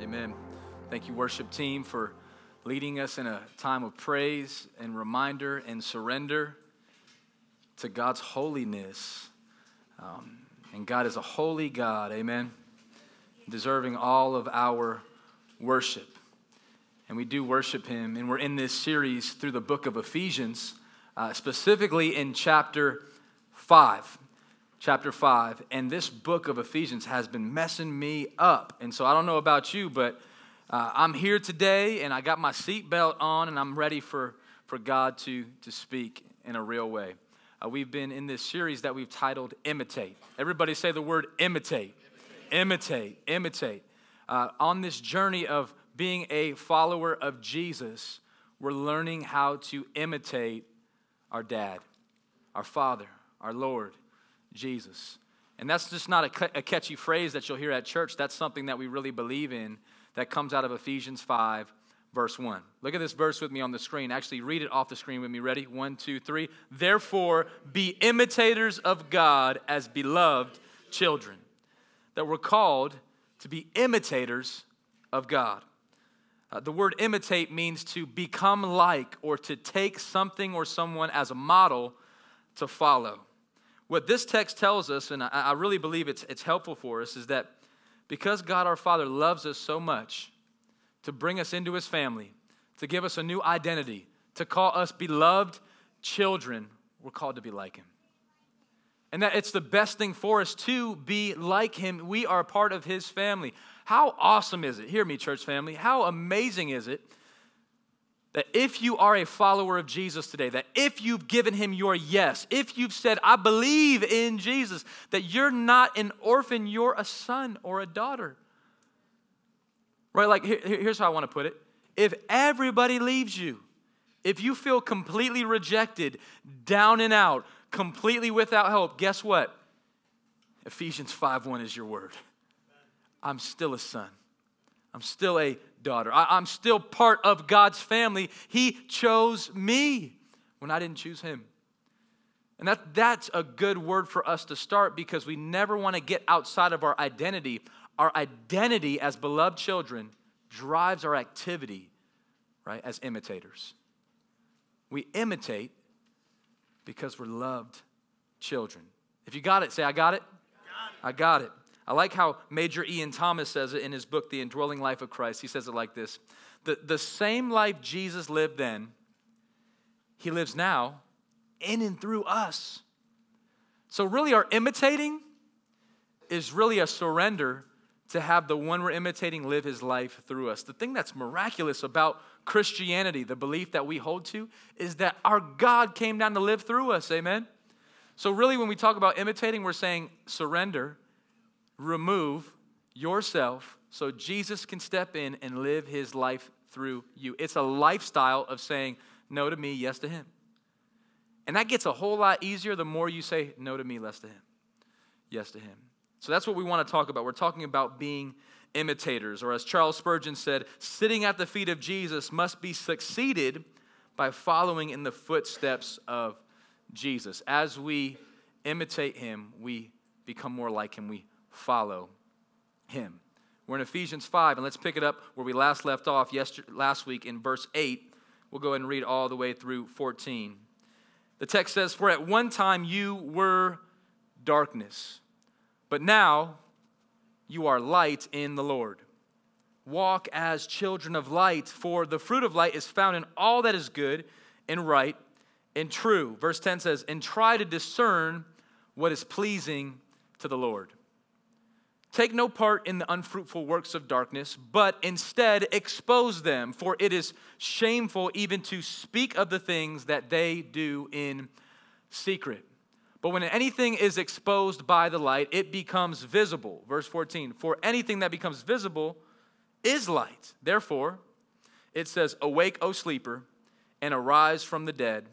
Amen. Thank you, worship team, for leading us in a time of praise and reminder and surrender to God's holiness. Um, and God is a holy God, amen, deserving all of our worship. And we do worship Him. And we're in this series through the book of Ephesians, uh, specifically in chapter 5 chapter 5. And this book of Ephesians has been messing me up. And so I don't know about you, but uh, I'm here today and I got my seatbelt on and I'm ready for, for God to, to speak in a real way. Uh, we've been in this series that we've titled Imitate. Everybody say the word imitate. Imitate, imitate. imitate. Uh, on this journey of being a follower of Jesus, we're learning how to imitate our dad, our father, our Lord. Jesus. And that's just not a, a catchy phrase that you'll hear at church. That's something that we really believe in that comes out of Ephesians 5, verse 1. Look at this verse with me on the screen. Actually, read it off the screen with me. Ready? One, two, three. Therefore, be imitators of God as beloved children. That we're called to be imitators of God. Uh, the word imitate means to become like or to take something or someone as a model to follow. What this text tells us, and I, I really believe it's, it's helpful for us, is that because God our Father loves us so much to bring us into his family, to give us a new identity, to call us beloved children, we're called to be like him. And that it's the best thing for us to be like him. We are part of his family. How awesome is it? Hear me, church family. How amazing is it that if you are a follower of Jesus today, that if you've given him your yes, if you've said, I believe in Jesus, that you're not an orphan, you're a son or a daughter. Right? Like, here, here's how I want to put it. If everybody leaves you, if you feel completely rejected, down and out, completely without hope, guess what? Ephesians 5 1 is your word. I'm still a son. I'm still a daughter. I, am still part of God's family. He chose me when I didn't choose him. And that, that's a good word for us to start because we never want to get outside of our identity. Our identity as beloved children drives our activity, right, as imitators. We imitate because we're loved children. If you got it, say, I got it. Got it. I got it. I like how Major Ian Thomas says it in his book, The Indwelling Life of Christ. He says it like this The, the same life Jesus lived then, he lives now in and through us. So, really, our imitating is really a surrender to have the one we're imitating live his life through us. The thing that's miraculous about Christianity, the belief that we hold to, is that our God came down to live through us. Amen? So, really, when we talk about imitating, we're saying surrender remove yourself so Jesus can step in and live his life through you. It's a lifestyle of saying no to me, yes to him. And that gets a whole lot easier the more you say no to me, less to him, yes to him. So that's what we want to talk about. We're talking about being imitators, or as Charles Spurgeon said, sitting at the feet of Jesus must be succeeded by following in the footsteps of Jesus. As we imitate him, we become more like him. We follow him. We're in Ephesians 5, and let's pick it up where we last left off yesterday, last week in verse 8. We'll go ahead and read all the way through 14. The text says, For at one time you were darkness, but now you are light in the Lord. Walk as children of light, for the fruit of light is found in all that is good and right and true. Verse 10 says, And try to discern what is pleasing to the Lord. Take no part in the unfruitful works of darkness, but instead expose them, for it is shameful even to speak of the things that they do in secret. But when anything is exposed by the light, it becomes visible. Verse 14 For anything that becomes visible is light. Therefore, it says, Awake, O sleeper, and arise from the dead,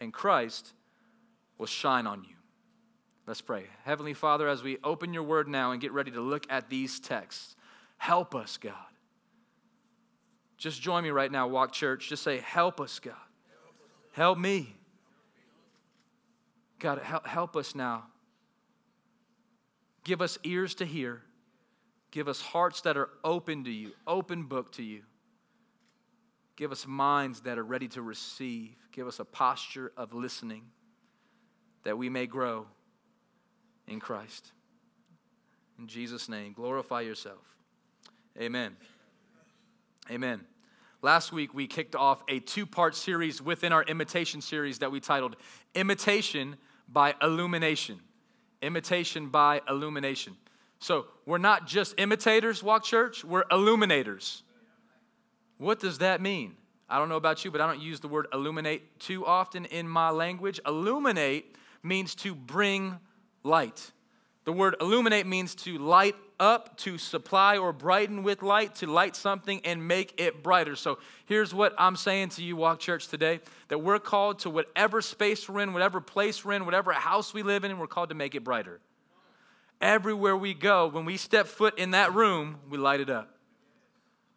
and Christ will shine on you. Let's pray. Heavenly Father, as we open your word now and get ready to look at these texts, help us, God. Just join me right now, Walk Church. Just say, Help us, God. Help me. God, help us now. Give us ears to hear. Give us hearts that are open to you, open book to you. Give us minds that are ready to receive. Give us a posture of listening that we may grow in Christ. In Jesus' name, glorify yourself. Amen. Amen. Last week, we kicked off a two part series within our imitation series that we titled Imitation by Illumination. Imitation by Illumination. So we're not just imitators, Walk Church, we're illuminators. What does that mean? I don't know about you, but I don't use the word illuminate too often in my language. Illuminate means to bring light. The word illuminate means to light up, to supply or brighten with light, to light something and make it brighter. So here's what I'm saying to you, Walk Church, today that we're called to whatever space we're in, whatever place we're in, whatever house we live in, we're called to make it brighter everywhere we go, when we step foot in that room, we light it up.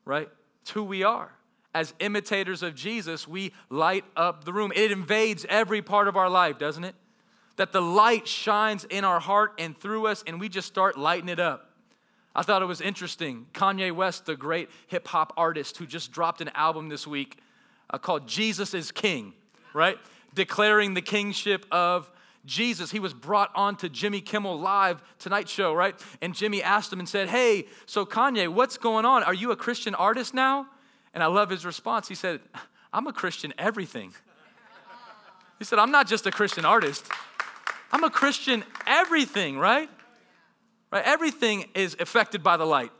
Right? It's who we are. As imitators of Jesus, we light up the room. It invades every part of our life, doesn't it? That the light shines in our heart and through us, and we just start lighting it up. I thought it was interesting. Kanye West, the great hip hop artist who just dropped an album this week uh, called Jesus is King, right? Declaring the kingship of Jesus, he was brought on to Jimmy Kimmel Live Tonight Show, right? And Jimmy asked him and said, Hey, so Kanye, what's going on? Are you a Christian artist now? And I love his response. He said, I'm a Christian everything. He said, I'm not just a Christian artist, I'm a Christian everything, right? Right? Everything is affected by the light.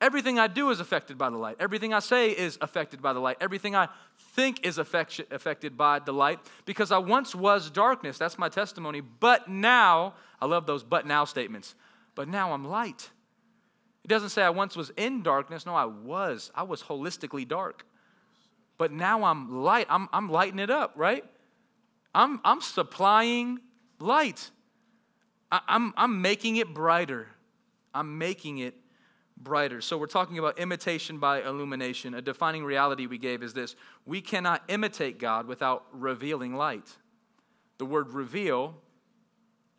Everything I do is affected by the light. Everything I say is affected by the light. Everything I think is affect- affected by the light because I once was darkness. That's my testimony. But now, I love those but now statements. But now I'm light. It doesn't say I once was in darkness. No, I was. I was holistically dark. But now I'm light. I'm, I'm lighting it up, right? I'm, I'm supplying light. I, I'm, I'm making it brighter. I'm making it brighter. So we're talking about imitation by illumination. A defining reality we gave is this we cannot imitate God without revealing light. The word reveal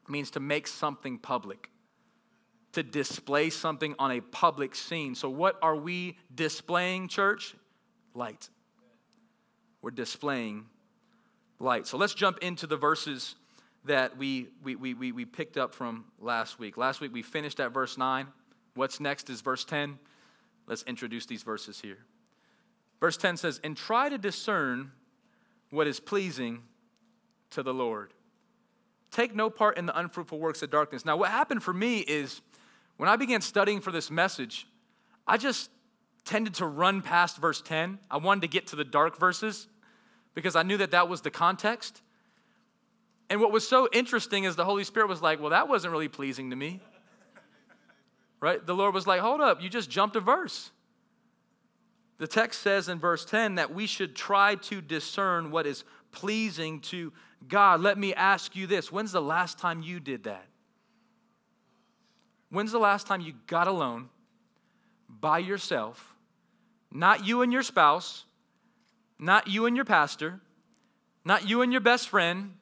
means to make something public, to display something on a public scene. So, what are we displaying, church? Light. We're displaying light. So, let's jump into the verses that we, we, we, we picked up from last week. Last week we finished at verse 9. What's next is verse 10. Let's introduce these verses here. Verse 10 says, And try to discern what is pleasing to the Lord. Take no part in the unfruitful works of darkness. Now, what happened for me is when I began studying for this message, I just tended to run past verse 10. I wanted to get to the dark verses because I knew that that was the context. And what was so interesting is the Holy Spirit was like, Well, that wasn't really pleasing to me right? The Lord was like, hold up, you just jumped a verse. The text says in verse 10 that we should try to discern what is pleasing to God. Let me ask you this when's the last time you did that? When's the last time you got alone by yourself, not you and your spouse, not you and your pastor, not you and your best friend,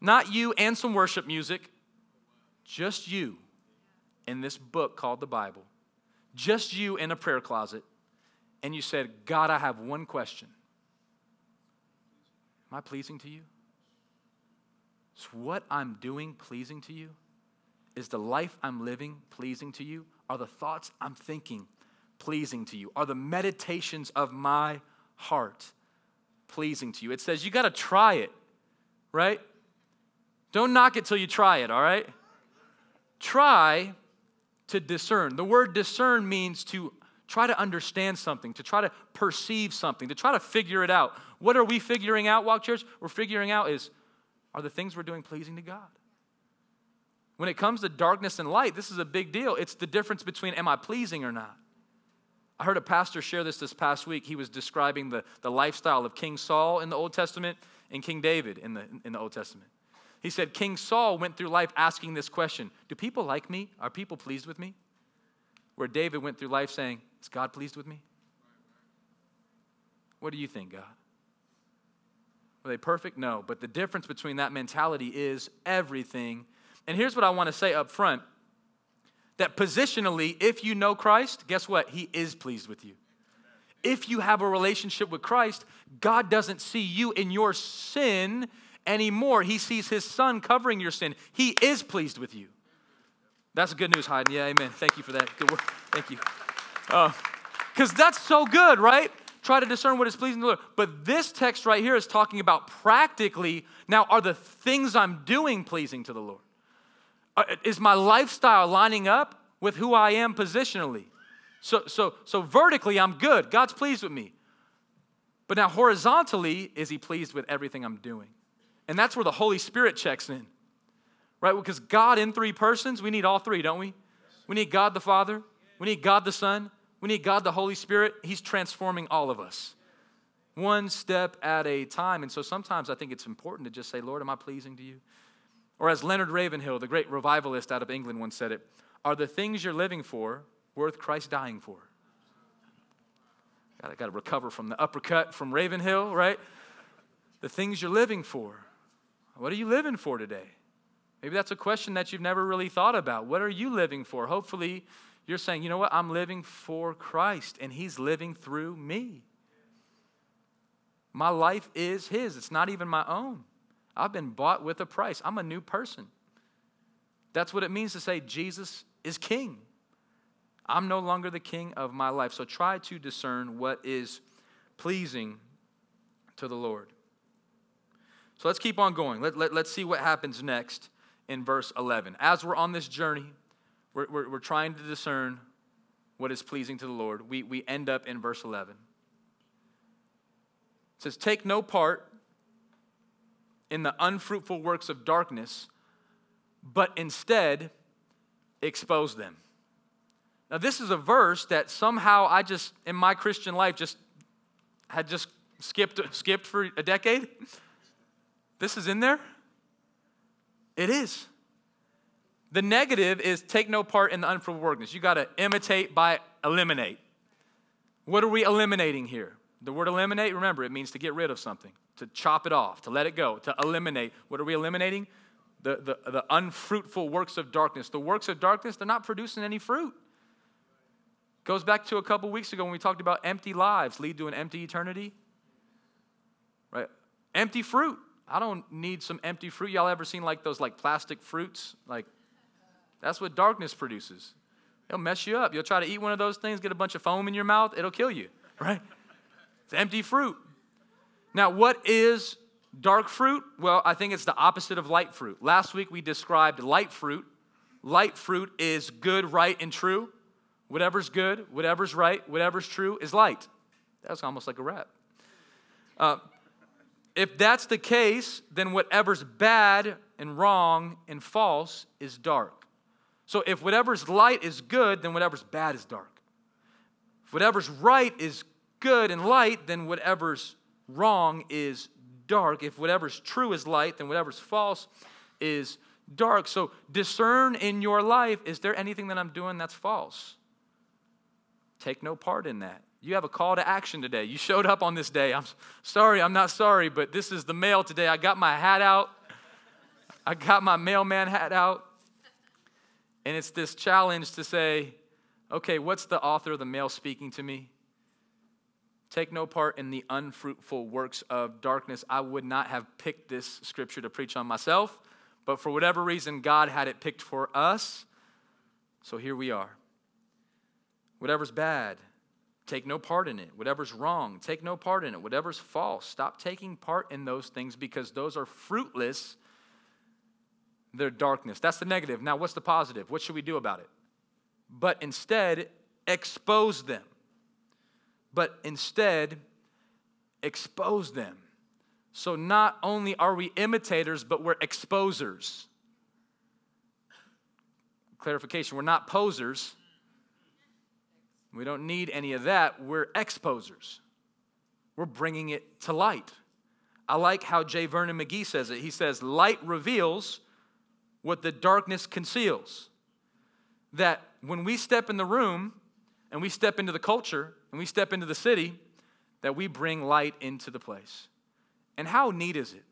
not you and some worship music, just you in this book called the Bible, just you in a prayer closet, and you said, God, I have one question. Am I pleasing to you? Is what I'm doing pleasing to you? Is the life I'm living pleasing to you? Are the thoughts I'm thinking pleasing to you? Are the meditations of my heart pleasing to you? It says you got to try it, right? Don't knock it till you try it, all right? Try to discern. The word discern means to try to understand something, to try to perceive something, to try to figure it out. What are we figuring out, Walk Church? We're figuring out is are the things we're doing pleasing to God? When it comes to darkness and light, this is a big deal. It's the difference between am I pleasing or not. I heard a pastor share this this past week. He was describing the, the lifestyle of King Saul in the Old Testament and King David in the, in the Old Testament. He said, King Saul went through life asking this question Do people like me? Are people pleased with me? Where David went through life saying, Is God pleased with me? What do you think, God? Are they perfect? No. But the difference between that mentality is everything. And here's what I want to say up front that positionally, if you know Christ, guess what? He is pleased with you. If you have a relationship with Christ, God doesn't see you in your sin anymore. He sees his son covering your sin. He is pleased with you. That's good news, Hayden. Yeah, amen. Thank you for that. Good work. Thank you. Because uh, that's so good, right? Try to discern what is pleasing to the Lord. But this text right here is talking about practically now, are the things I'm doing pleasing to the Lord? Uh, is my lifestyle lining up with who I am positionally? So, so, so vertically, I'm good. God's pleased with me. But now, horizontally, is He pleased with everything I'm doing? And that's where the Holy Spirit checks in, right? Because God in three persons, we need all three, don't we? We need God the Father, we need God the Son, we need God the Holy Spirit. He's transforming all of us one step at a time. And so sometimes I think it's important to just say, Lord, am I pleasing to you? Or as Leonard Ravenhill, the great revivalist out of England, once said it, are the things you're living for worth Christ dying for? I got to recover from the uppercut from Ravenhill, right? The things you're living for. What are you living for today? Maybe that's a question that you've never really thought about. What are you living for? Hopefully, you're saying, you know what? I'm living for Christ, and He's living through me. My life is His, it's not even my own. I've been bought with a price. I'm a new person. That's what it means to say Jesus is King. I'm no longer the king of my life. So try to discern what is pleasing to the Lord. So let's keep on going. Let, let, let's see what happens next in verse 11. As we're on this journey, we're, we're, we're trying to discern what is pleasing to the Lord. We, we end up in verse 11. It says, Take no part in the unfruitful works of darkness, but instead expose them. Now, this is a verse that somehow I just, in my Christian life, just had just skipped, skipped for a decade. This is in there? It is. The negative is take no part in the unfruitful workness. You got to imitate by eliminate. What are we eliminating here? The word eliminate, remember, it means to get rid of something, to chop it off, to let it go, to eliminate. What are we eliminating? The, the, the unfruitful works of darkness. The works of darkness, they're not producing any fruit. Goes back to a couple weeks ago when we talked about empty lives lead to an empty eternity. Right? Empty fruit. I don't need some empty fruit. Y'all ever seen like those like plastic fruits? Like that's what darkness produces. It'll mess you up. You'll try to eat one of those things, get a bunch of foam in your mouth, it'll kill you, right? It's empty fruit. Now, what is dark fruit? Well, I think it's the opposite of light fruit. Last week we described light fruit. Light fruit is good, right, and true. Whatever's good, whatever's right, whatever's true is light. That was almost like a rap. Uh, if that's the case, then whatever's bad and wrong and false is dark. So if whatever's light is good, then whatever's bad is dark. If whatever's right is good and light, then whatever's wrong is dark. If whatever's true is light, then whatever's false is dark. So discern in your life is there anything that I'm doing that's false? Take no part in that. You have a call to action today. You showed up on this day. I'm sorry, I'm not sorry, but this is the mail today. I got my hat out. I got my mailman hat out. And it's this challenge to say, okay, what's the author of the mail speaking to me? Take no part in the unfruitful works of darkness. I would not have picked this scripture to preach on myself, but for whatever reason, God had it picked for us. So here we are. Whatever's bad, take no part in it. Whatever's wrong, take no part in it. Whatever's false, stop taking part in those things because those are fruitless. They're darkness. That's the negative. Now, what's the positive? What should we do about it? But instead, expose them but instead expose them. So not only are we imitators, but we're exposers. Clarification we're not posers. We don't need any of that. We're exposers. We're bringing it to light. I like how J. Vernon McGee says it. He says, Light reveals what the darkness conceals. That when we step in the room and we step into the culture, and we step into the city, that we bring light into the place. And how neat is it?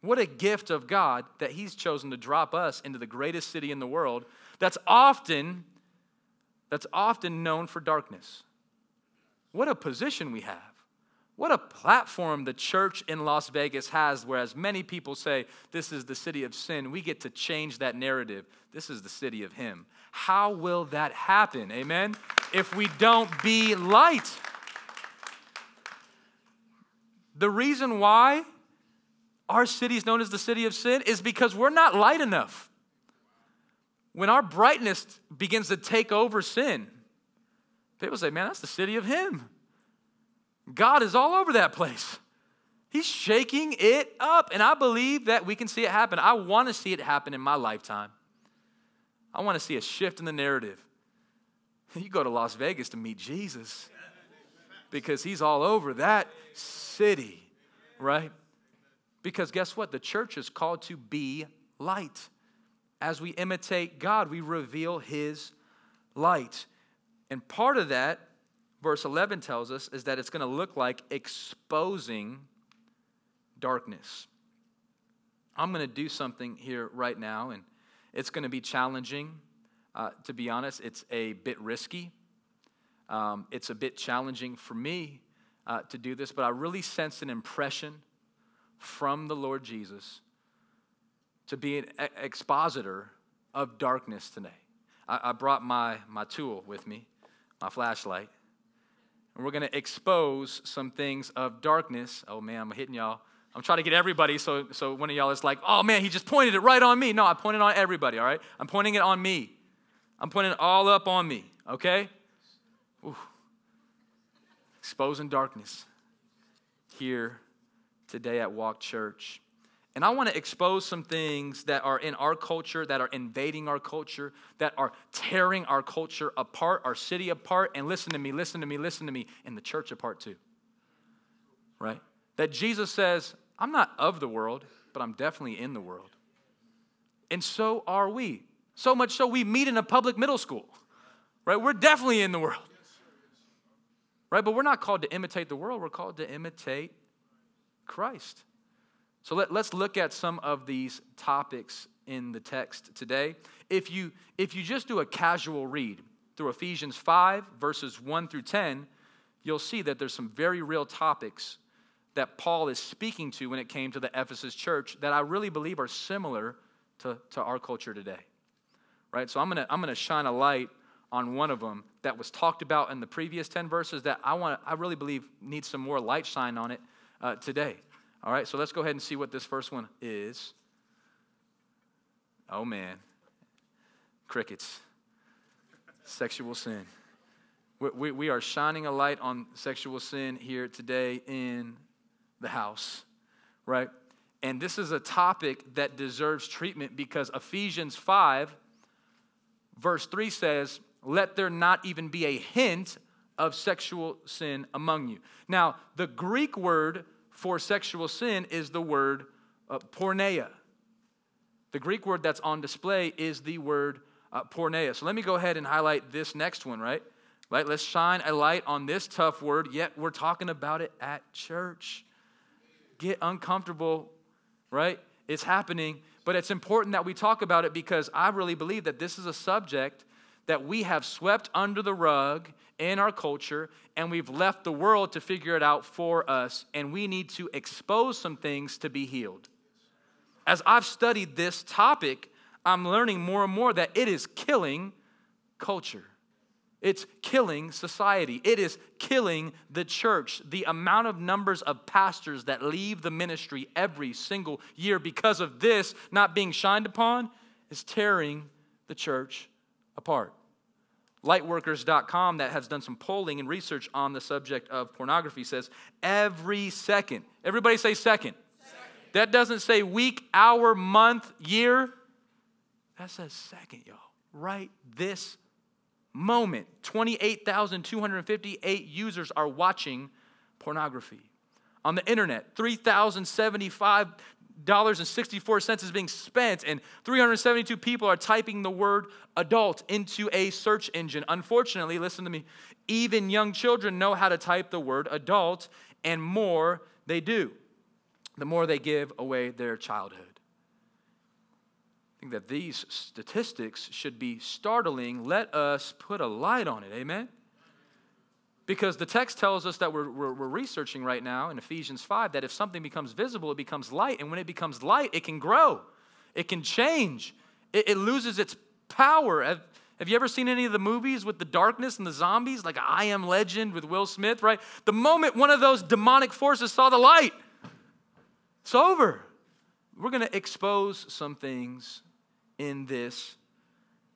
What a gift of God that He's chosen to drop us into the greatest city in the world that's often that's often known for darkness. What a position we have. What a platform the church in Las Vegas has, whereas many people say this is the city of sin. We get to change that narrative. This is the city of Him. How will that happen? Amen? If we don't be light. The reason why our city is known as the city of sin is because we're not light enough. When our brightness begins to take over sin, people say, man, that's the city of Him. God is all over that place. He's shaking it up. And I believe that we can see it happen. I want to see it happen in my lifetime. I want to see a shift in the narrative. You go to Las Vegas to meet Jesus because he's all over that city, right? Because guess what? The church is called to be light. As we imitate God, we reveal his light. And part of that verse 11 tells us is that it's going to look like exposing darkness. I'm going to do something here right now, and it's going to be challenging. Uh, to be honest, it's a bit risky. Um, it's a bit challenging for me uh, to do this, but I really sense an impression from the Lord Jesus to be an expositor of darkness today. I, I brought my, my tool with me, my flashlight and we're going to expose some things of darkness. Oh man, I'm hitting y'all. I'm trying to get everybody so, so one of y'all is like, oh man, he just pointed it right on me. No, I pointed on everybody, all right? I'm pointing it on me. I'm pointing it all up on me, okay? Ooh. Exposing darkness here today at Walk Church. And I want to expose some things that are in our culture, that are invading our culture, that are tearing our culture apart, our city apart. And listen to me, listen to me, listen to me, and the church apart too. Right? That Jesus says, I'm not of the world, but I'm definitely in the world. And so are we. So much so we meet in a public middle school. Right? We're definitely in the world. Right? But we're not called to imitate the world, we're called to imitate Christ. So let, us look at some of these topics in the text today. If you, if you just do a casual read through Ephesians 5, verses 1 through 10, you'll see that there's some very real topics that Paul is speaking to when it came to the Ephesus church that I really believe are similar to, to our culture today. Right? So I'm gonna, I'm gonna shine a light on one of them that was talked about in the previous 10 verses that I want I really believe needs some more light shine on it uh, today. All right, so let's go ahead and see what this first one is. Oh man, crickets. sexual sin. We, we, we, are shining a light on sexual sin here today in the house, right? And this is a topic that deserves treatment because Ephesians 5, verse 3 says, Let there not even be a hint of sexual sin among you. Now, the Greek word for sexual sin is the word uh, porneia. The Greek word that's on display is the word uh, porneia. So let me go ahead and highlight this next one, right? Right, let's shine a light on this tough word, yet we're talking about it at church. Get uncomfortable, right? It's happening, but it's important that we talk about it because I really believe that this is a subject that we have swept under the rug in our culture and we've left the world to figure it out for us, and we need to expose some things to be healed. As I've studied this topic, I'm learning more and more that it is killing culture. It's killing society. It is killing the church. The amount of numbers of pastors that leave the ministry every single year because of this not being shined upon is tearing the church apart lightworkers.com that has done some polling and research on the subject of pornography says every second everybody say second, second. that doesn't say week hour month year that says second y'all right this moment 28258 users are watching pornography on the internet. 3075 dollars and 64 cents is being spent and 372 people are typing the word adult into a search engine. Unfortunately listen to me even young children know how to type the word adult and more they do the more they give away their childhood think that these statistics should be startling. Let us put a light on it. Amen? Because the text tells us that we're, we're, we're, researching right now in Ephesians 5 that if something becomes visible, it becomes light. And when it becomes light, it can grow, it can change, it, it loses its power. Have, have you ever seen any of the movies with the darkness and the zombies, like I Am Legend with Will Smith, right? The moment one of those demonic forces saw the light, it's over. We're going to expose some things in this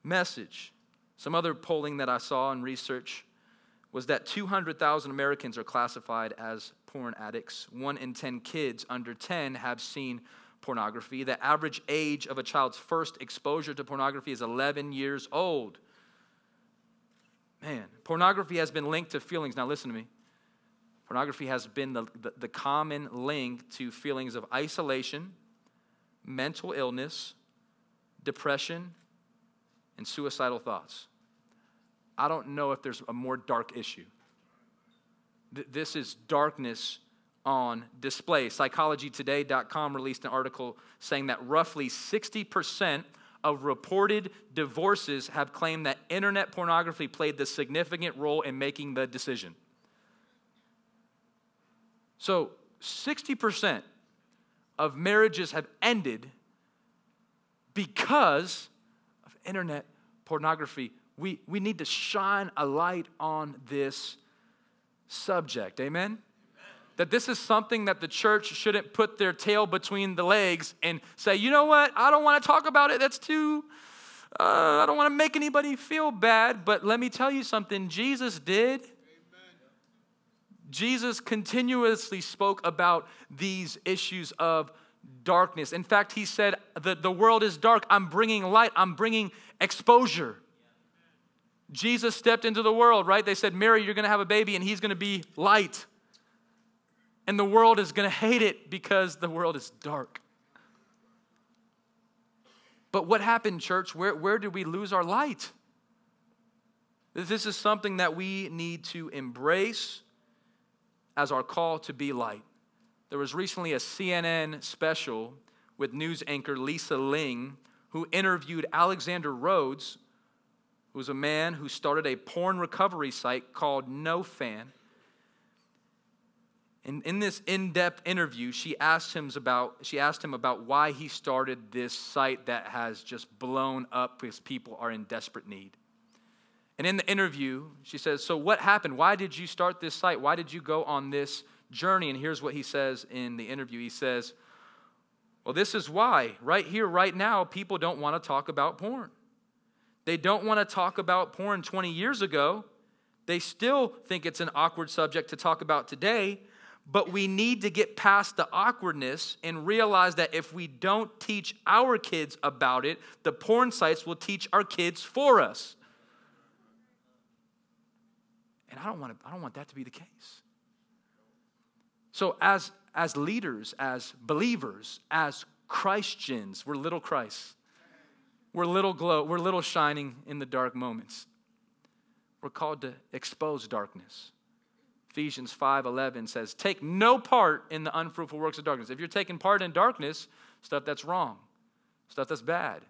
message. Some other polling that I saw in research was that 200,000 Americans are classified as porn addicts. One in 10 kids under 10 have seen pornography. The average age of a child's first exposure to pornography is 11 years old. Man, pornography has been linked to feelings. Now, listen to me. Pornography has been the, the, the common link to feelings of isolation, mental illness, depression, and suicidal thoughts. I don't know if there's a more dark issue. This is darkness on display. PsychologyToday.com released an article saying that roughly 60% of reported divorces have claimed that internet pornography played the significant role in making the decision. So, 60% of marriages have ended because of internet pornography we, we need to shine a light on this subject. Amen? Amen? That this is something that the church shouldn't put their tail between the legs and say, you know what, I don't want to talk about it. That's too, uh, I don't want to make anybody feel bad. But let me tell you something Jesus did. Jesus continuously spoke about these issues of darkness. In fact, he said, the, the world is dark. I'm bringing light, I'm bringing exposure. Jesus stepped into the world, right? They said, Mary, you're going to have a baby and he's going to be light. And the world is going to hate it because the world is dark. But what happened, church? Where, where did we lose our light? This is something that we need to embrace as our call to be light. There was recently a CNN special with news anchor Lisa Ling who interviewed Alexander Rhodes, who was a man who started a porn recovery site called NoFap. And in this in-depth interview, she asked him about she asked him about why he started this site that has just blown up because people are in desperate need. And in the interview, she says, "So what happened? Why did you start this site? Why did you go on this journey?" And here's what he says in the interview. He says, "Well, this is why. Right here right now, people don't want to talk about porn. They don't want to talk about porn 20 years ago. They still think it's an awkward subject to talk about today, but we need to get past the awkwardness and realize that if we don't teach our kids about it, the porn sites will teach our kids for us. And I don't want, to, I don't want that to be the case. So, as, as leaders, as believers, as Christians, we're little Christ. We're little glow, we're little shining in the dark moments. We're called to expose darkness. Ephesians 5:11 says, "Take no part in the unfruitful works of darkness." If you're taking part in darkness, stuff that's wrong, stuff that's bad,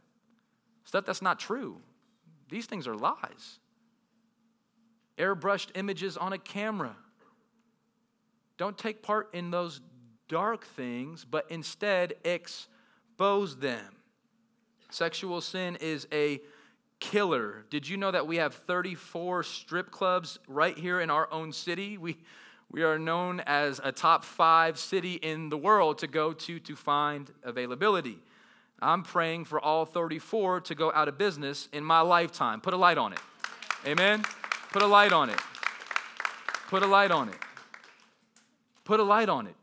stuff that's not true, these things are lies. Airbrushed images on a camera. Don't take part in those dark things, but instead expose them. Sexual sin is a killer. Did you know that we have 34 strip clubs right here in our own city? We, we are known as a top five city in the world to go to to find availability. I'm praying for all 34 to go out of business in my lifetime. Put a light on it. Amen? Put a light on it. Put a light on it. Put a light on it.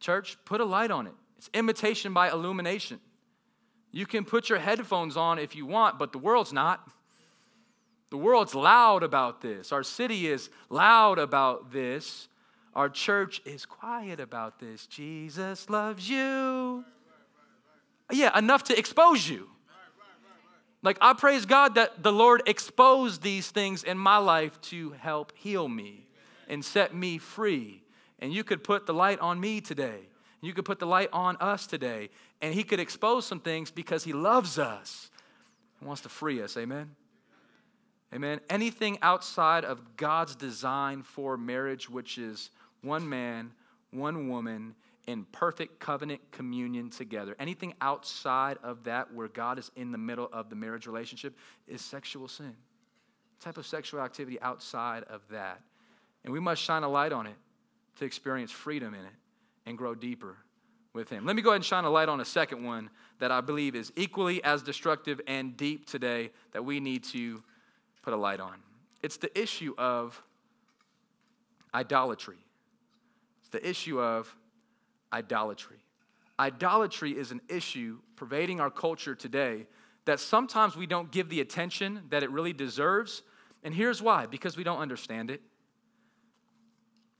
Church, put a light on it. It's imitation by illumination. You can put your headphones on if you want, but the world's not. The world's loud about this. Our city is loud about this. Our church is quiet about this. Jesus loves you. Yeah, enough to expose you. Like, I praise God that the Lord exposed these things in my life to help heal me and set me free. And you could put the light on me today You could put the light on us today, and He could expose some things because He loves us and wants to free us. Amen? Amen. Anything outside of God's design for marriage, which is one man, one woman, in perfect covenant communion together. Anything outside of that, where God is in the middle of the marriage relationship, is sexual sin. Type of sexual activity outside of that. And we must shine a light on it to experience freedom in it and grow deeper with Him. Let me go ahead and shine a light on a second one that I believe is equally as destructive and deep today that we need to put a light on. It's the issue of idolatry. It's the issue of idolatry. Idolatry is an issue pervading our culture today that sometimes we don't give the attention that it really deserves. And here's why because we don't understand it.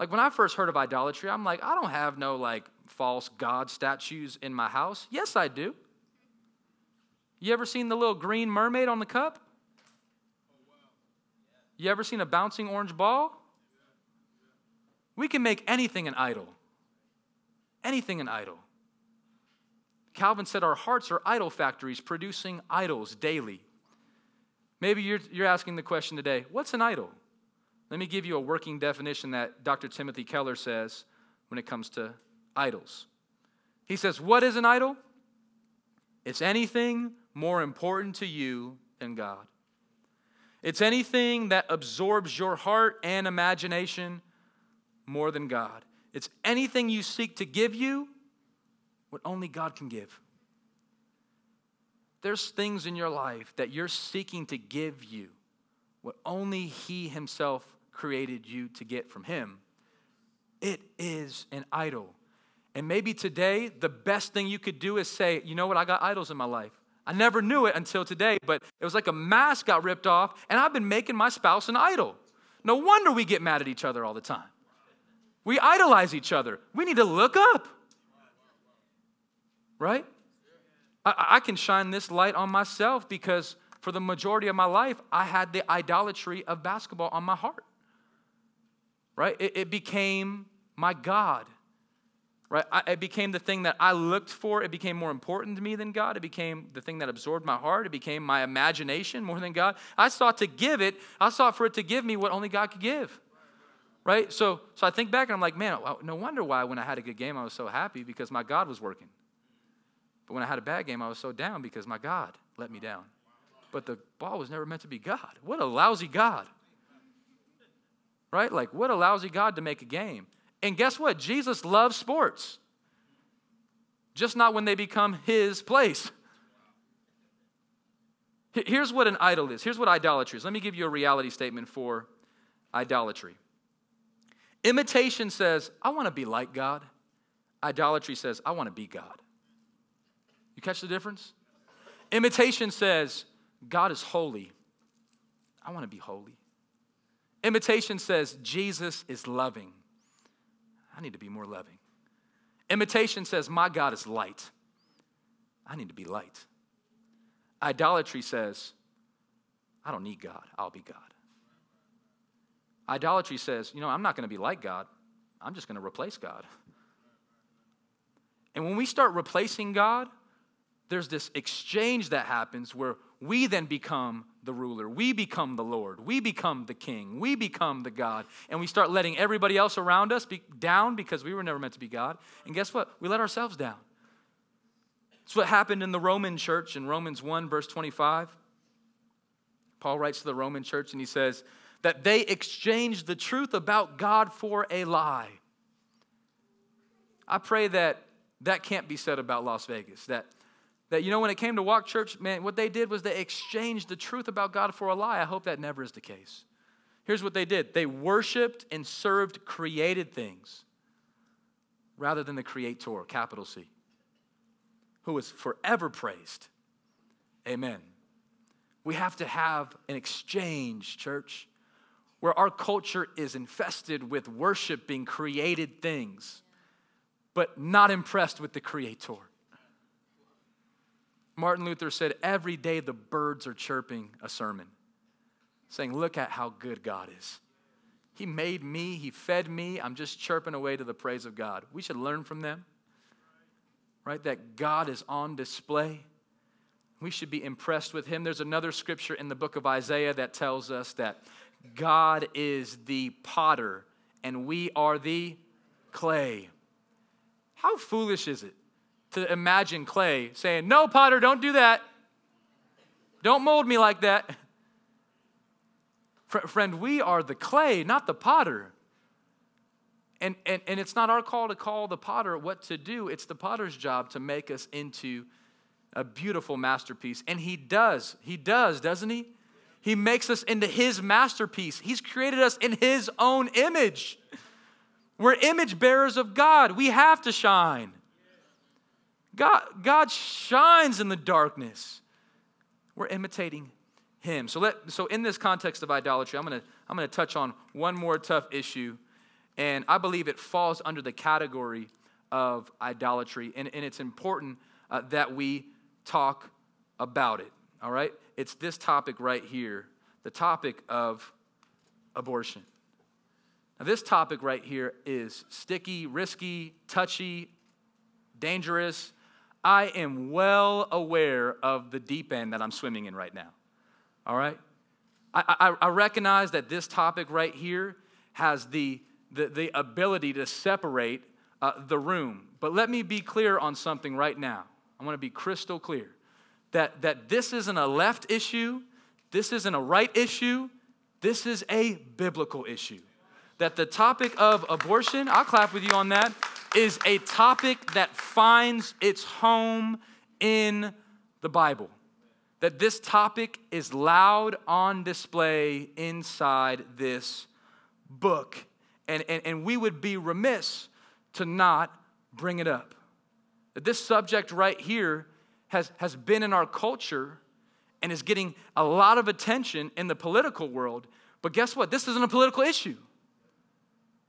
Like when I first heard of idolatry, I'm like, I don't have no like false god statues in my house. Yes, I do. You ever seen the little green mermaid on the cup? You ever seen a bouncing orange ball? We can make anything an idol. Anything an idol. Calvin said our hearts are idol factories producing idols daily. Maybe you're, you're asking the question today what's an idol? Let me give you a working definition that Dr. Timothy Keller says when it comes to idols. He says, What is an idol? It's anything more important to you than God. It's anything that absorbs your heart and imagination more than God. It's anything you seek to give you what only God can give. There's things in your life that you're seeking to give you what only He Himself created you to get from Him. It is an idol. And maybe today, the best thing you could do is say, you know what, I got idols in my life. I never knew it until today, but it was like a mask got ripped off, and I've been making my spouse an idol. No wonder we get mad at each other all the time. We idolize each other. We need to look up. Right? I, I, can shine this light on myself because for the majority of my life, I had the idolatry of basketball on my heart. Right? It, it became my God. Right? I, it became the thing that I looked for. It became more important to me than God. It became the thing that absorbed my heart. It became my imagination more than God. I sought to give it, I sought for it to give me what only God could give right? So, so I think back and I'm like, man, no wonder why when I had a good game I was so happy because my God was working. But when I had a bad game, I was so down because my God let me down. But the ball was never meant to be God. What a lousy God. Right? Like, what a lousy God to make a game. And guess what? Jesus loves sports, just not when they become his place. Here's what an idol is. Here's what idolatry is. Let me give you a reality statement for idolatry. Imitation says, I want to be like God. Idolatry says, I want to be God. You catch the difference? Imitation says, God is holy. I want to be holy. Imitation says, Jesus is loving. I need to be more loving. Imitation says, My God is light. I need to be light. Idolatry says, I don't need God, I'll be God. Idolatry says, you know, I'm not going to be like God, I'm just going to replace God. And when we start replacing God, there's this exchange that happens where we then become the ruler. We become the Lord. We become the king. We become the God. And we start letting everybody else around us be down because we were never meant to be God. And guess what? We let ourselves down. It's what happened in the Roman church in Romans 1, verse 25. Paul writes to the Roman church and he says, that they exchanged the truth about God for a lie. I pray that that can't be said about Las Vegas. That, that you know, when it came to Walk Church, man, what they did was they exchanged the truth about God for a lie. I hope that never is the case. Here's what they did they worshiped and served created things rather than the Creator, capital C, who is forever praised. Amen. We have to have an exchange, church where our culture is infested with worshiping created things, but not impressed with the Creator. Martin Luther said, Every day the birds are chirping a sermon, saying, Look at how good God is. He made me, He fed me. I'm just chirping away to the praise of God. We should learn from them. right? That God is on display. We should be impressed with him. There's another scripture in the book of Isaiah that tells us that God is the potter and we are the clay. How foolish is it to imagine clay saying, No, potter, don't do that. Don't mold me like that. Friend, we are the clay, not the potter. And, and, and it's not our call to call the potter what to do, it's the potter's job to make us into a beautiful masterpiece. And he does. He does, doesn't he? He makes us into his masterpiece. He's created us in his own image. We're image bearers of God. We have to shine. God, God shines in the darkness. We're imitating him. So let so in this context of idolatry, I'm gonna I'm gonna touch on one more tough issue, and I believe it falls under the category of idolatry, and, and it's important uh, that we talk about it. All right? It's this topic right here, the topic of abortion. Now, this topic right here is sticky, risky, touchy, dangerous. I am well aware of the deep end that I'm swimming in right now. All right? I, I, I recognize that this topic right here has the, the, the ability to separate uh, the room. But let me be clear on something right now. I want to be crystal clear that, that this isn't a left issue, this isn't a right issue, this is a biblical issue. That the topic of abortion, I'll clap with you on that, is a topic that finds its home in the Bible. That this topic is loud on display inside this book. And, and, and we would be remiss to not bring it up. That this subject right here has, has been in our culture and is getting a lot of attention in the political world. But guess what? This isn't a political issue,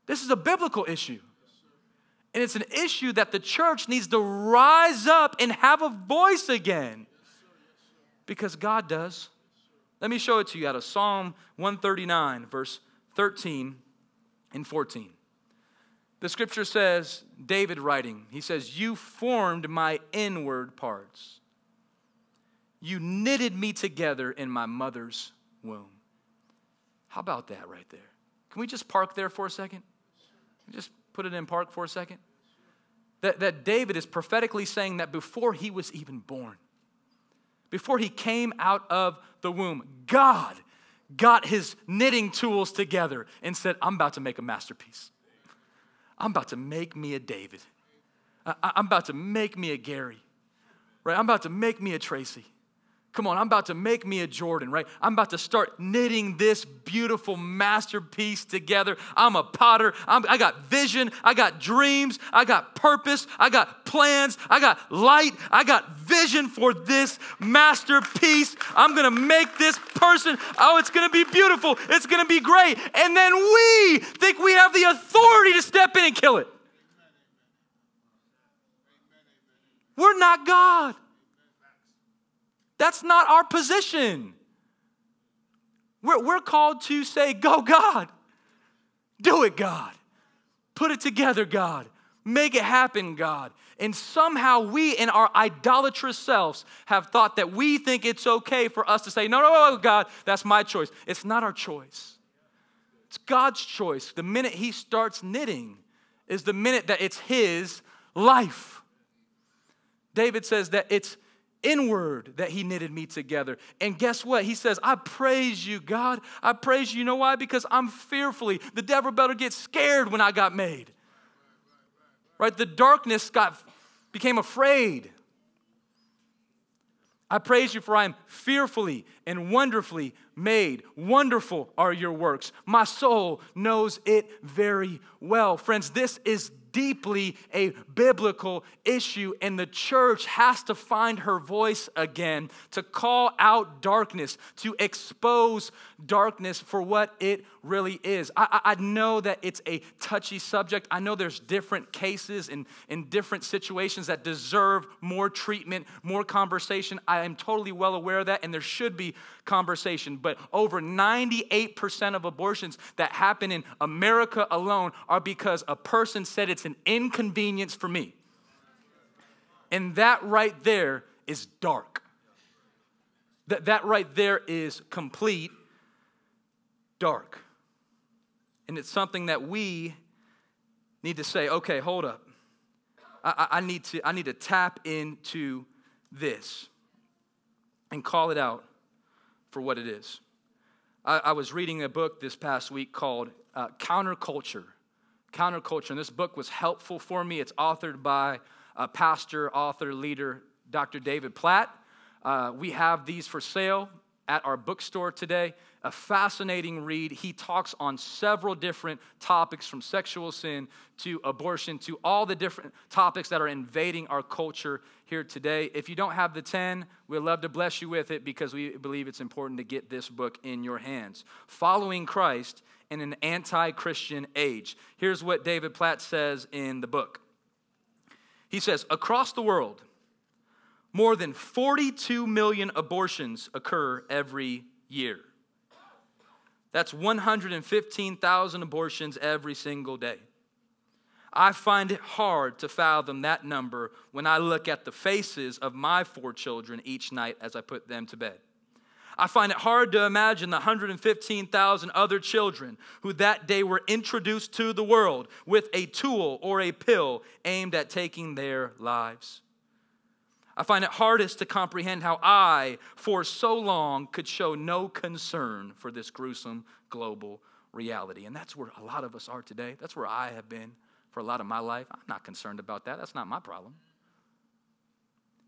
this is a biblical issue. And it's an issue that the church needs to rise up and have a voice again. Because God does. Let me show it to you out of Psalm 139, verse 13 and 14. The scripture says, David writing, he says, You formed my inward parts. You knitted me together in my mother's womb. How about that right there? Can we just park there for a second? Just put it in park for a second. That, that David is prophetically saying that before he was even born, before he came out of the womb, God got his knitting tools together and said, I'm about to make a masterpiece. I'm about to make me a David. I, am about to make me a Gary, right? I'm about to make me a Tracy. Come on, I'm about to make me a Jordan, right? I'm about to start knitting this beautiful masterpiece together. I'm a potter. I'm, i got vision. I got dreams. I got purpose. I got plans. I got light. I got vision for this masterpiece. I'm going to make this person. Oh, it's going to be beautiful. It's going to be great. And then we think we have the authority to step in and kill it. We're not God. That's not our position. We're, we're called to say, Go, God. Do it, God. Put it together, God. Make it happen, God. And somehow we, in our idolatrous selves, have thought that we think it's okay for us to say, No, no, no, God, that's my choice. It's not our choice. It's God's choice. The minute He starts knitting is the minute that it's His life. David says that it's inward that he knitted me together. And guess what? He says, I praise you, God. I praise you. You know why? Because I'm fearfully. The devil better get scared when I got made. Right? The darkness got became afraid. I praise you for I am fearfully and wonderfully made. Wonderful are your works. My soul knows it very well. Friends, this is deeply a biblical issue, and the church has to find her voice again to call out darkness, to expose darkness for what it really is. I, I know that it's a touchy subject. I know there's different cases and in different situations that deserve more treatment, more conversation. I am totally well aware of that, and there should be conversation. But over 98% of abortions that happen in America alone are because a person said it's an inconvenience for me. And that right there is dark. That, that right there is complete dark. And it's something that we need to say, okay, hold up. I, I, need, to, I need to tap into this and call it out for what it is. I, I was reading a book this past week called uh, Counterculture. Counterculture. And this book was helpful for me. It's authored by a pastor, author, leader, Dr. David Platt. Uh, we have these for sale at our bookstore today. A fascinating read. He talks on several different topics from sexual sin to abortion to all the different topics that are invading our culture here today. If you don't have the 10, we'd love to bless you with it because we believe it's important to get this book in your hands. Following Christ in an anti Christian age. Here's what David Platt says in the book. He says, Across the world, more than 42 million abortions occur every year. That's 115,000 abortions every single day. I find it hard to fathom that number when I look at the faces of my four children each night as I put them to bed. I find it hard to imagine the 115,000 other children who that day were introduced to the world with a tool or a pill aimed at taking their lives. I find it hardest to comprehend how I, for so long, could show no concern for this gruesome global reality. And that's where a lot of us are today. That's where I have been for a lot of my life. I'm not concerned about that. That's not my problem.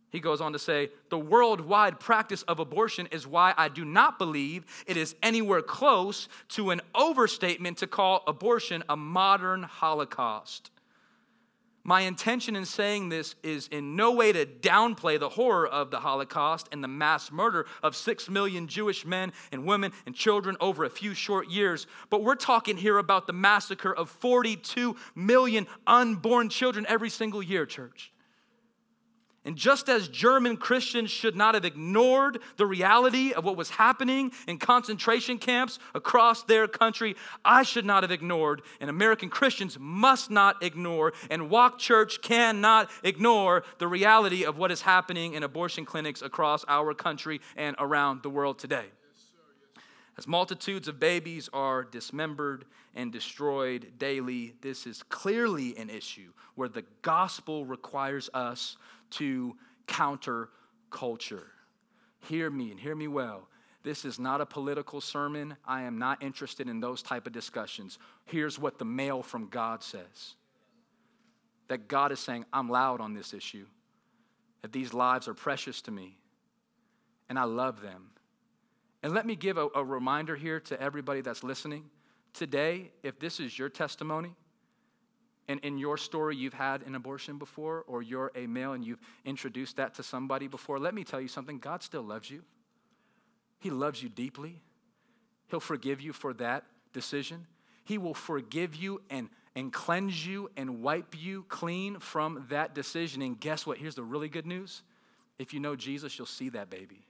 He goes on to say, the worldwide practice of abortion is why I do not believe it is anywhere close to an overstatement to call abortion a modern Holocaust. My intention in saying this is in no way to downplay the horror of the Holocaust and the mass murder of six million Jewish men and women and children over a few short years, but we're talking here about the massacre of 42 million unborn children every single year, church. And just as German Christians should not have ignored the reality of what was happening in concentration camps across their country, I should not have ignored, and American Christians must not ignore, and Walk Church cannot ignore the reality of what is happening in abortion clinics across our country and around the world today. As multitudes of babies are dismembered and destroyed daily, this is clearly an issue where the gospel requires us to counter culture. Hear me and hear me well. This is not a political sermon. I am not interested in those type of discussions. Here's what the mail from God says. That God is saying, I'm loud on this issue. That these lives are precious to me and I love them and let me give a, a reminder here to everybody that's listening. Today, if this is your testimony, and in your story you've had an abortion before, or you're a male and you've introduced that to somebody before, let me tell you something God still loves you. He loves you deeply. He'll forgive you for that decision. He will forgive you and, and cleanse you and wipe you clean from that decision. And guess what? Here's the really good news. If you know Jesus, you'll see that baby.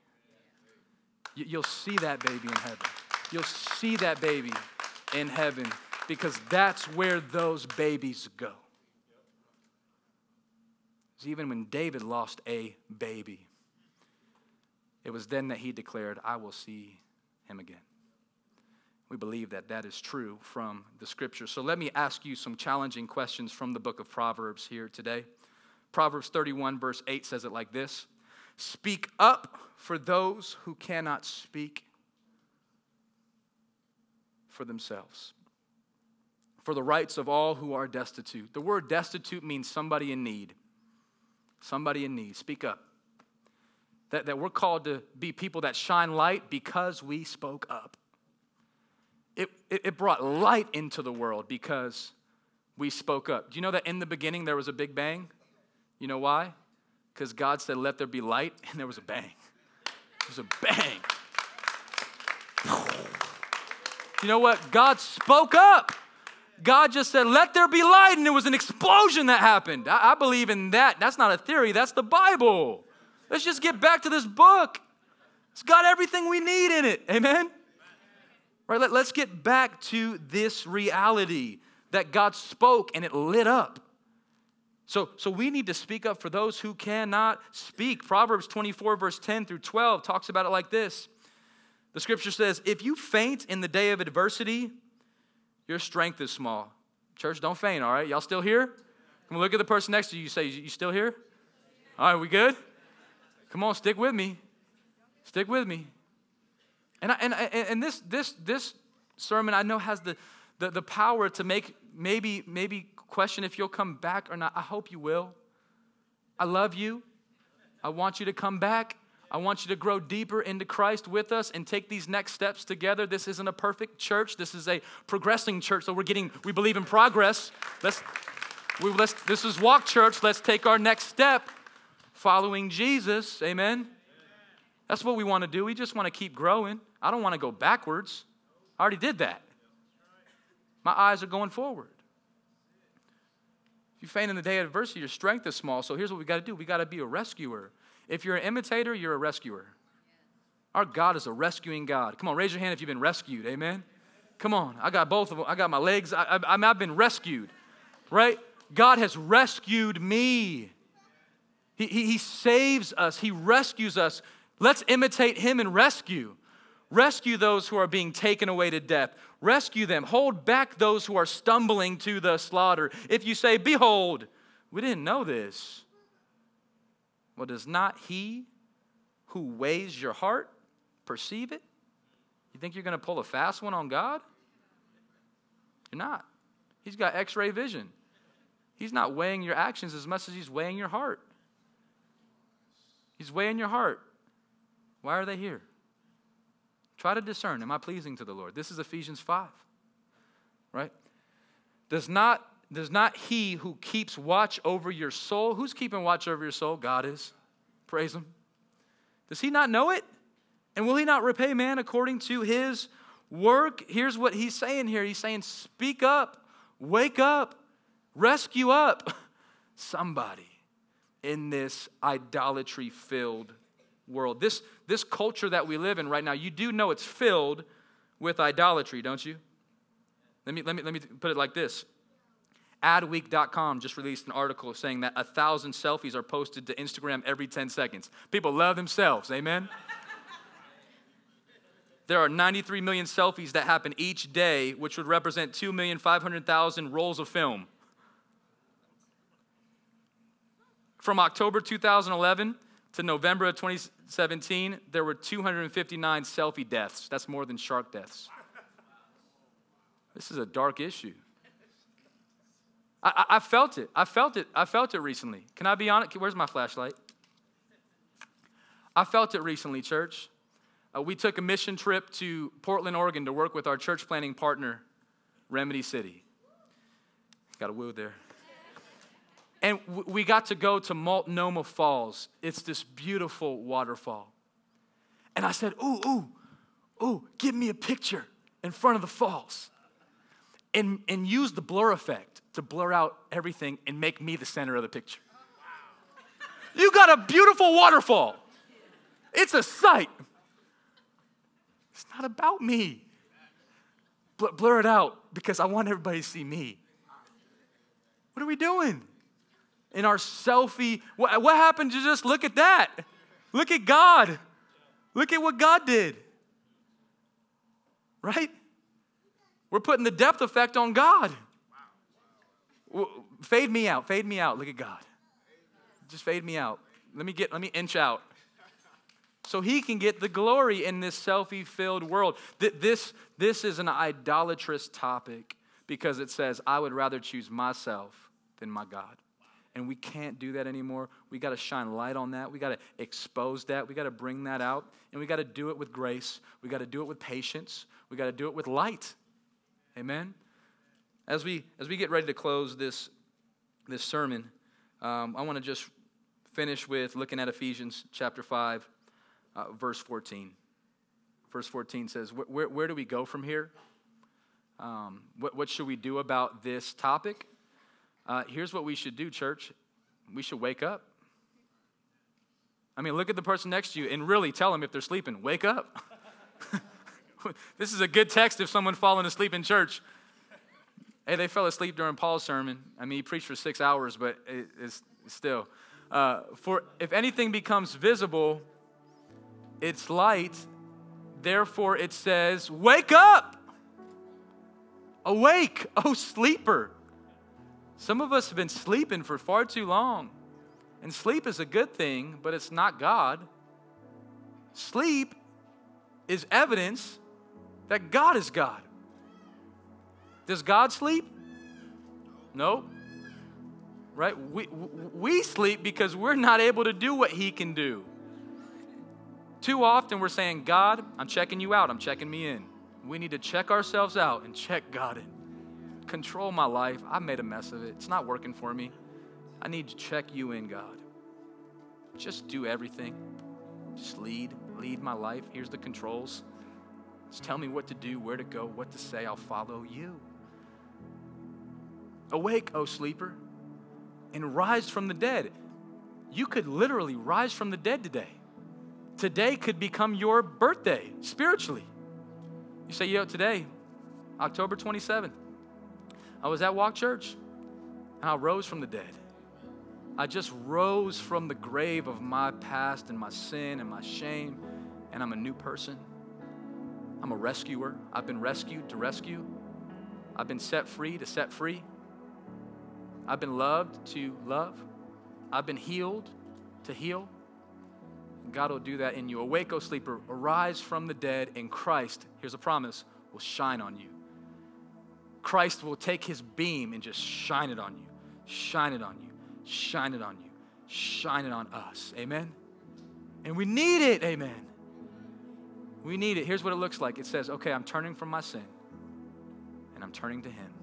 You'll see that baby in heaven. You'll see that baby in heaven because that's where those babies go. Even when David lost a baby, it was then that he declared, I will see him again. We believe that that is true from the scripture. So let me ask you some challenging questions from the book of Proverbs here today. Proverbs 31, verse 8 says it like this Speak up for those who cannot speak for themselves, for the rights of all who are destitute. The word destitute means somebody in need. Somebody in need. Speak up. That, that we're called to be people that shine light because we spoke up. It, it, it brought light into the world because we spoke up. Do you know that in the beginning there was a big bang? You know why? Because God said, Let there be light, and there was a bang. There was a bang. You know what? God spoke up. God just said, Let there be light, and there was an explosion that happened. I, I believe in that. That's not a theory, that's the Bible. Let's just get back to this book. It's got everything we need in it. Amen? Right? Let, let's get back to this reality that God spoke and it lit up. So, so we need to speak up for those who cannot speak. Proverbs 24, verse 10 through 12 talks about it like this. The scripture says, If you faint in the day of adversity, your strength is small. Church, don't faint, all right? Y'all still here? Come look at the person next to you. You say, You still here? All right, we good? Come on, stick with me. Stick with me. And, I, and, and this, this, this sermon I know has the, the, the power to make maybe, maybe question if you'll come back or not. I hope you will. I love you. I want you to come back. I want you to grow deeper into Christ with us and take these next steps together. This isn't a perfect church. This is a progressing church. So we're getting, we believe in progress. Let's, we, let's, this is Walk Church. Let's take our next step following Jesus. Amen. That's what we want to do. We just want to keep growing. I don't want to go backwards. I already did that. My eyes are going forward. If you faint in the day of adversity, your strength is small. So here's what we got to do we got to be a rescuer. If you're an imitator, you're a rescuer. Our God is a rescuing God. Come on, raise your hand if you've been rescued. Amen. Come on, I got both of them. I got my legs. I, I, I've been rescued, right? God has rescued me. He, he, he saves us, He rescues us. Let's imitate Him and rescue. Rescue those who are being taken away to death. Rescue them. Hold back those who are stumbling to the slaughter. If you say, Behold, we didn't know this. Well, does not He who weighs your heart perceive it? You think you're going to pull a fast one on God? You're not. He's got x ray vision. He's not weighing your actions as much as He's weighing your heart. He's weighing your heart. Why are they here? Try to discern am I pleasing to the Lord? This is Ephesians 5. Right? Does not does not he who keeps watch over your soul, who's keeping watch over your soul? God is. Praise him. Does he not know it? And will he not repay man according to his work? Here's what he's saying here. He's saying, Speak up, wake up, rescue up somebody in this idolatry filled world. This, this culture that we live in right now, you do know it's filled with idolatry, don't you? Let me, let me, let me put it like this. Adweek.com just released an article saying that a thousand selfies are posted to Instagram every 10 seconds. People love themselves, amen? there are 93 million selfies that happen each day, which would represent 2,500,000 rolls of film. From October 2011 to November of 2017, there were 259 selfie deaths. That's more than shark deaths. This is a dark issue. I, I, felt it. I felt it. I felt it recently. Can I be honest? Where's my flashlight? I felt it recently, church. Uh, we took a mission trip to Portland, Oregon to work with our church planning partner, Remedy City. Got a woo there. And we got to go to Multnomah Falls. It's this beautiful waterfall. And I said, Ooh, ooh, ooh, give me a picture in front of the falls. And, and use the blur effect to blur out everything and make me the center of the picture. You got a beautiful waterfall. It's a sight. It's not about me. blur it out because I want everybody to see me. What are we doing? in our selfie. What, what happened to just look at that? Look at God. Look at what God did. Right? We're putting the depth effect on God. Fade me out. Fade me out. Look at God. Just fade me out. Let me get let me inch out. So he can get the glory in this selfie-filled world. This, this is an idolatrous topic because it says, I would rather choose myself than my God and we can't do that anymore. We got to shine light on that. We got to expose that. We got to bring that out, and we got to do it with grace. We got to do it with patience. We got to do it with light. Amen. As we as we get ready to close this this sermon, um, I want to just finish with looking at Ephesians chapter five, uh, verse fourteen. Verse fourteen says, "Where where do we go from here? Um, what what should we do about this topic?" Uh, here's what we should do, church. We should wake up. I mean, look at the person next to you and really tell them if they're sleeping, wake up. this is a good text if someone falling asleep in church. Hey, they fell asleep during Paul's sermon. I mean, he preached for six hours, but it, it's still. Uh, for if anything becomes visible, it's light. Therefore, it says, Wake up! Awake, oh sleeper. Some of us have been sleeping for far too long. And sleep is a good thing, but it's not God. Sleep is evidence that God is God. Does God sleep? No. Right? We, we sleep because we're not able to do what He can do. Too often we're saying, God, I'm checking you out, I'm checking me in. We need to check ourselves out and check God in. Control my life. I made a mess of it. It's not working for me. I need to check you in, God. Just do everything. Just lead, lead my life. Here's the controls. Just tell me what to do, where to go, what to say. I'll follow you. Awake, O sleeper, and rise from the dead. You could literally rise from the dead today. Today could become your birthday spiritually. You say, yo, today, October 27th, I was at Walk Church and I rose from the dead. I just rose from the grave of my past and my sin and my shame, and I'm a new person. I'm a rescuer. I've been rescued to rescue. I've been set free to set free. I've been loved to love. I've been healed to heal. God will do that in you. Awake, O sleeper, arise from the dead, and Christ, here's a promise, will shine on you. Christ will take his beam and just shine it on you, shine it on you, shine it on you, shine it on us. Amen? And we need it. Amen. We need it. Here's what it looks like it says, okay, I'm turning from my sin, and I'm turning to him.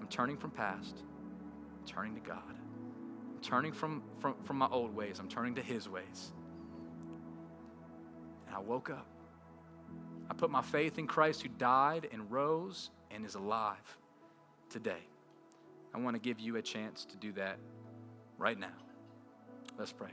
I'm turning from past, turning to God. I'm turning from, from, from my old ways, I'm turning to his ways. And I woke up. I put my faith in Christ who died and rose and is alive today. I want to give you a chance to do that right now. Let's pray.